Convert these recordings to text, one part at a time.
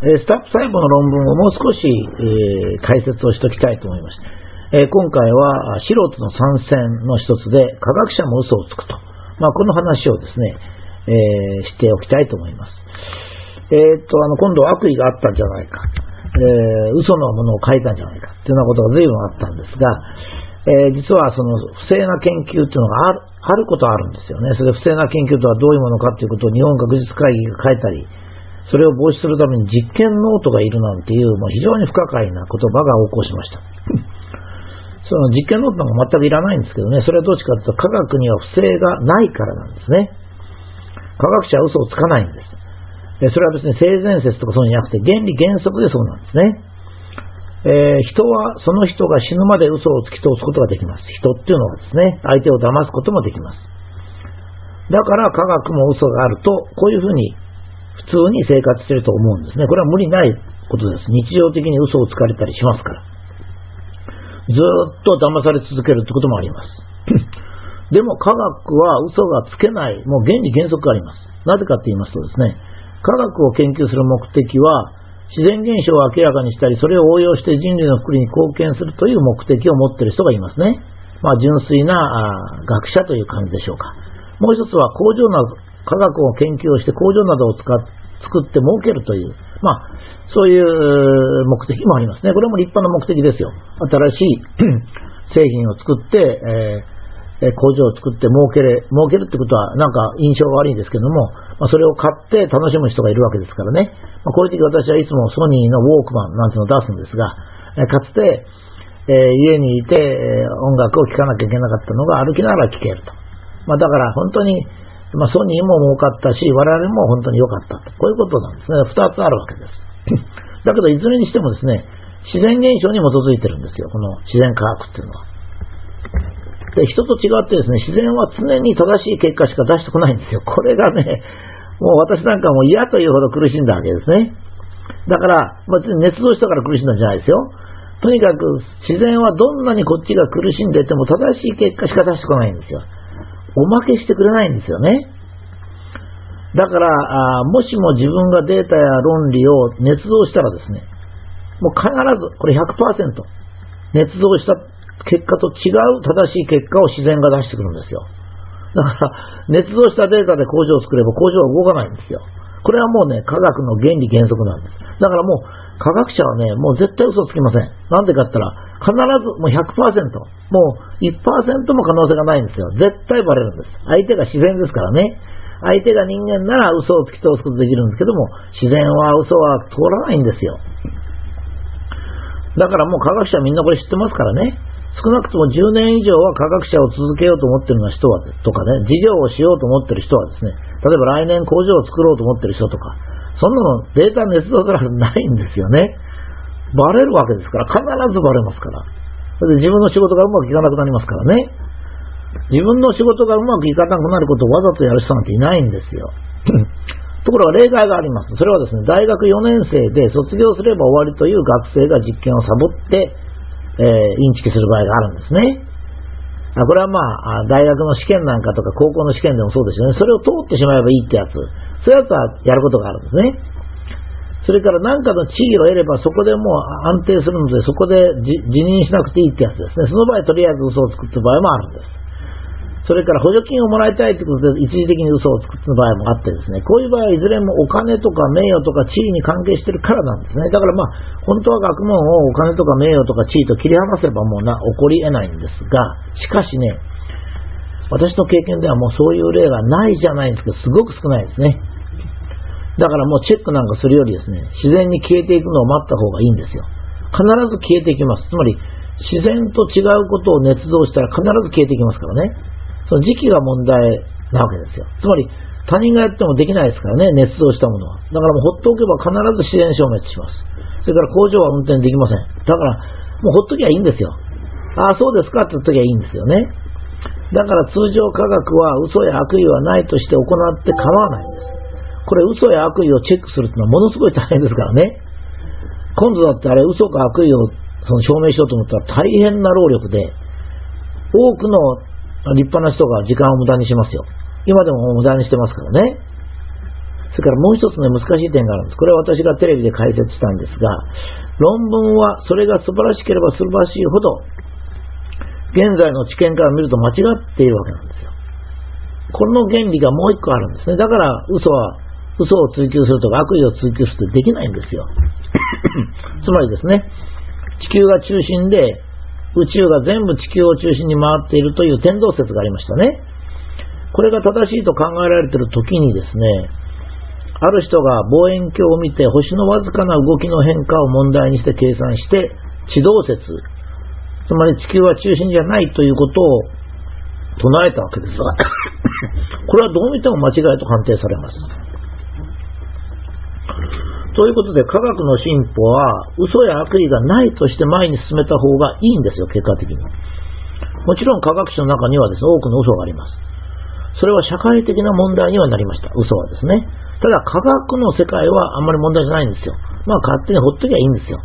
スタッフ細胞の論文をもう少し、えー解説をしておきたいと思いました。えー今回は素人の参戦の一つで科学者も嘘をつくと。まあ、この話をですね、えーしておきたいと思います。えーっと、あの、今度悪意があったんじゃないか。えー嘘のものを書いたんじゃないか。っていうようなことが随分あったんですが、え実はその不正な研究っていうのがあるあることはあるんですよね。それ不正な研究とはどういうものかということを日本学術会議が書いたり、それを防止するために実験ノートがいるなんていう、もう非常に不可解な言葉が横行しました。その実験ノートなんか全くいらないんですけどね、それはどっちかというと科学には不正がないからなんですね。科学者は嘘をつかないんです。えそれは別に性善説とかそういうんじゃなくて原理原則でそうなんですね。えー人はその人が死ぬまで嘘を突き通すことができます。人っていうのはですね、相手を騙すこともできます。だから科学も嘘があると、こういうふうに普通に生活してると思うんですね。これは無理ないことです。日常的に嘘をつかれたりしますから。ずっと騙され続けるってこともあります。でも科学は嘘がつけない、もう原理原則があります。なぜかって言いますとですね、科学を研究する目的は、自然現象を明らかにしたり、それを応用して人類の福利に貢献するという目的を持っている人がいますね。まあ、純粋な学者という感じでしょうか。もう一つは工場、科学を研究をして工場などを使っ作って儲けるという、まあ、そういう目的もありますね。これも立派な目的ですよ。新しい 製品を作って、えー工場を作って儲けれ、儲けるってことはなんか印象が悪いんですけども、まあ、それを買って楽しむ人がいるわけですからね。まあ、こういう時私はいつもソニーのウォークマンなんていうのを出すんですが、えーかつて、えー家にいて、え音楽を聴かなきゃいけなかったのが歩きながら聴けると。まあ、だから本当に、まあ、ソニーも儲かったし、我々も本当に良かったと。こういうことなんですね。二つあるわけです。だけど、いずれにしてもですね、自然現象に基づいてるんですよ。この自然科学っていうのは。で、人と違ってですね、自然は常に正しい結果しか出してこないんですよ。これがね、もう私なんかもう嫌というほど苦しんだわけですね。だから、別に捏造したから苦しんだんじゃないですよ。とにかく自然はどんなにこっちが苦しんでても正しい結果しか出してこないんですよ。おまけしてくれないんですよね。だから、もしも自分がデータや論理を捏造したらですね、もう必ず、これ100%、捏造した結果と違う正しい結果を自然が出してくるんですよ。だから、捏造したデータで工場を作れば工場は動かないんですよ。これはもうね、科学の原理原則なんです。だからもう、科学者はね、もう絶対嘘つきません。なんでかって言ったら、必ずもう100%、もう1%も可能性がないんですよ。絶対バレるんです。相手が自然ですからね。相手が人間なら嘘を突き通すことできるんですけども、自然は嘘は通らないんですよ。だからもう科学者みんなこれ知ってますからね。少なくとも10年以上は科学者を続けようと思ってるような人は、とかね、事業をしようと思ってる人はですね、例えば来年工場を作ろうと思ってる人とか、そんなのデータ捏造すらないんですよね。バレるわけですから、必ずバレますから。それで自分の仕事がうまくいかなくなりますからね。自分の仕事がうまくいかなくなることをわざとやる人なんていないんですよ。ところが例外があります。それはですね、大学4年生で卒業すれば終わりという学生が実験をサボって、えーインチキする場合があるんですね。あこれはま、あ大学の試験なんかとか高校の試験でもそうですよね。それを通ってしまえばいいってやつ。そういうやつはやることがあるんですね。それから何かの地位を得ればそこでもう安定するので、そこで辞任しなくていいってやつですね。その場合とりあえず嘘をつくって場合もあるんです。それから補助金をもらいたいということで一時的に嘘をつくって場合もあってですね、こういう場合はいずれもお金とか名誉とか地位に関係してるからなんですね。だからまあ、本当は学問をお金とか名誉とか地位と切り離せばもうな、起こり得ないんですが、しかしね、私の経験ではもうそういう例がないじゃないんですけど、すごく少ないですね。だからもうチェックなんかするよりですね、自然に消えていくのを待った方がいいんですよ。必ず消えていきます。つまり、自然と違うことを捏造したら必ず消えていきますからね。その時期が問題なわけですよ。つまり、他人がやってもできないですからね、捏造したものは。だからもうほっとけば必ず自然消滅します。それから工場は運転できません。だから、もうほっときゃいいんですよ。ああ、そうですかって言っときゃいいんですよね。だから通常科学は嘘や悪意はないとして行って構わないんです。これ嘘や悪意をチェックするっていうのはものすごい大変ですからね。今度だってあれ嘘か悪意をその証明しようと思ったら大変な労力で、多くの立派な人が時間を無駄にしますよ。今でも無駄にしてますからね。それからもう一つね、難しい点があるんです。これは私がテレビで解説したんですが、論文はそれが素晴らしければ素晴らしいほど、現在の知見から見ると間違っているわけなんですよ。この原理がもう一個あるんですね。だから嘘は、嘘を追求するとか悪意を追求するってできないんですよ。つまりですね、地球が中心で宇宙が全部地球を中心に回っているという天動説がありましたね。これが正しいと考えられている時にですね、ある人が望遠鏡を見て星のわずかな動きの変化を問題にして計算して地動説、つまり地球は中心じゃないということを唱えたわけですが、これはどう見ても間違いと判定されます。ということで、科学の進歩は、嘘や悪意がないとして前に進めた方がいいんですよ、結果的に。もちろん科学史の中にはですね、多くの嘘があります。それは社会的な問題にはなりました、嘘はですね。ただ、科学の世界はあんまり問題じゃないんですよ。まあ、勝手にほっときゃいいんですよ。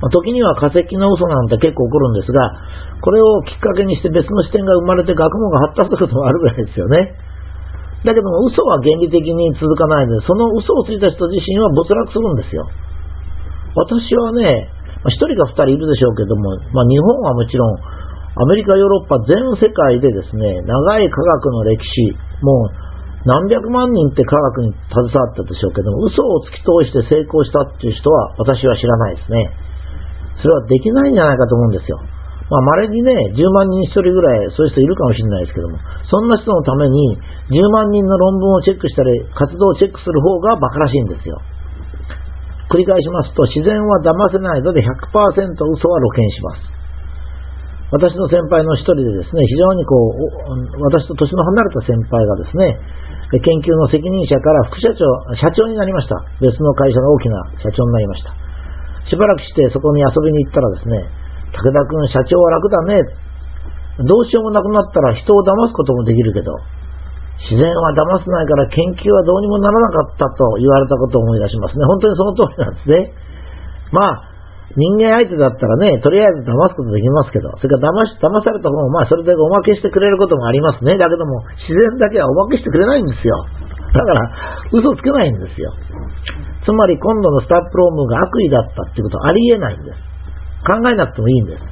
ま、時には化石の嘘なんて結構起こるんですが、これをきっかけにして別の視点が生まれて学問が発達することもあるぐらいですよね。だけども嘘は原理的に続かないので、その嘘をついた人自身は没落するんですよ。私はね、1人か2人いるでしょうけども、まあ、日本はもちろん、アメリカ、ヨーロッパ、全世界でですね、長い科学の歴史、もう何百万人って科学に携わったでしょうけども、嘘を突き通して成功したっていう人は私は知らないですね。それはできないんじゃないかと思うんですよ。まあ、稀にね、10万人1人ぐらい、そういう人いるかもしれないですけども、そんな人のために、10万人の論文をチェックしたり、活動をチェックする方が馬鹿らしいんですよ。繰り返しますと、自然は騙せないので100%嘘は露見します。私の先輩の一人でですね、非常にこう、私と年の離れた先輩がですね、研究の責任者から副社長、社長になりました。別の会社の大きな社長になりました。しばらくしてそこに遊びに行ったらですね、武田君社長は楽だね。どうしようもなくなったら人を騙すこともできるけど、自然は騙せないから研究はどうにもならなかったと言われたことを思い出しますね。本当にその通りなんですね。まあ、人間相手だったらね、とりあえず騙すことできますけど、それから騙し、騙された方もまあそれでおまけしてくれることもありますね。だけども、自然だけはおまけしてくれないんですよ。だから、嘘つけないんですよ。つまり今度のスタップロームが悪意だったっていうことはありえないんです。考えなくてもいいんです。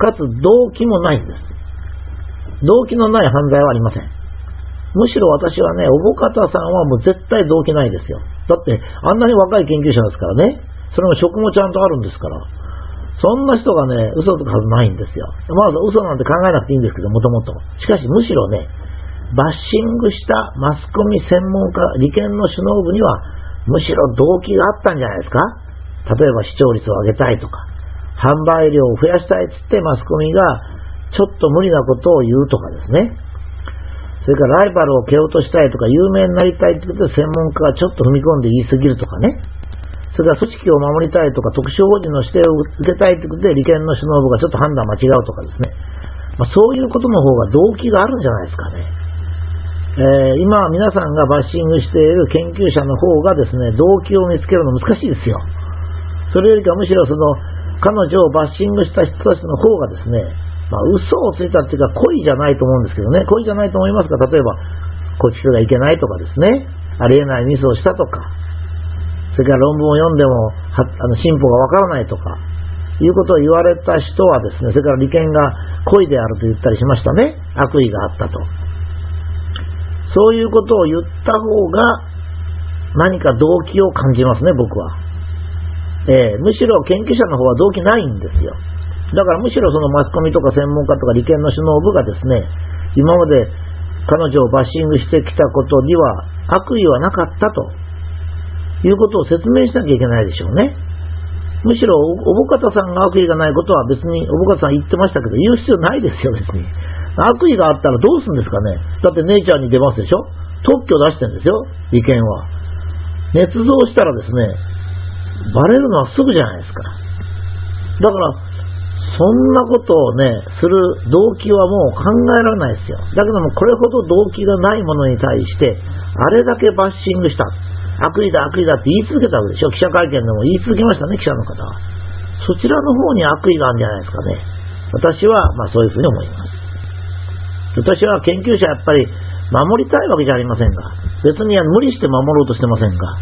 かつ動機もないんです。動機のない犯罪はありません。むしろ私はね、おぼかたさんはもう絶対動機ないですよ。だって、あんなに若い研究者ですからね。それも職もちゃんとあるんですから。そんな人がね、嘘つくはないんですよ。まず嘘なんて考えなくていいんですけど、もともと。しかしむしろね、バッシングしたマスコミ専門家、利権の首脳部には、むしろ動機があったんじゃないですか例えば視聴率を上げたいとか、販売量を増やしたいっつってマスコミがちょっと無理なことを言うとかですね。それからライバルを蹴落としたいとか有名になりたいってことで専門家がちょっと踏み込んで言い過ぎるとかね。それから組織を守りたいとか特殊法人の指定を受けたいってことで利権の首脳部がちょっと判断間違うとかですね。まあ、そういうことの方が動機があるんじゃないですかね。えー、今皆さんがバッシングしている研究者の方がですね、動機を見つけるの難しいですよ。それよりかむしろその彼女をバッシングした人たちの方がですね、まあ、嘘をついたっていうか、恋じゃないと思うんですけどね、恋じゃないと思いますが、例えば、こっちがいけないとかですね、ありえないミスをしたとか、それから論文を読んでもあの進歩がわからないとか、いうことを言われた人はですね、それから利権が恋であると言ったりしましたね。悪意があったと。そういうことを言った方が何か動機を感じますね、僕は。えー、むしろ研究者の方は動機ないんですよ。だからむしろそのマスコミとか専門家とか利権の首脳部がですね、今まで彼女をバッシングしてきたことには悪意はなかったということを説明しなきゃいけないでしょうね。むしろおぼかたさんが悪意がないことは別におぼかたさん言ってましたけど言う必要ないですよ別に。悪意があったらどうするんですかね。だって姉ちゃんに出ますでしょ特許出してるんですよ、利権は。捏造したらですね、バレるのはすぐじゃないですか。だから、そんなことをね、する動機はもう考えられないですよ。だけども、これほど動機がないものに対して、あれだけバッシングした。悪意だ、悪意だって言い続けたわけでしょ。記者会見でも言い続けましたね、記者の方は。そちらの方に悪意があるんじゃないですかね。私は、まあそういうふうに思います。私は研究者やっぱり守りたいわけじゃありませんが、別に無理して守ろうとしてませんが、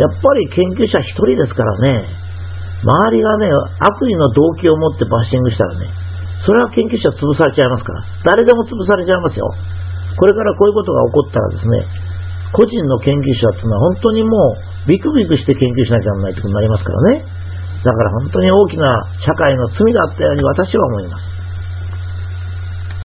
やっぱり研究者一人ですからね、周りがね、悪意の動機を持ってバッシングしたらね、それは研究者潰されちゃいますから、誰でも潰されちゃいますよ。これからこういうことが起こったらですね、個人の研究者っていうのは本当にもうビクビクして研究しなきゃならないってことになりますからね。だから本当に大きな社会の罪だったように私は思います。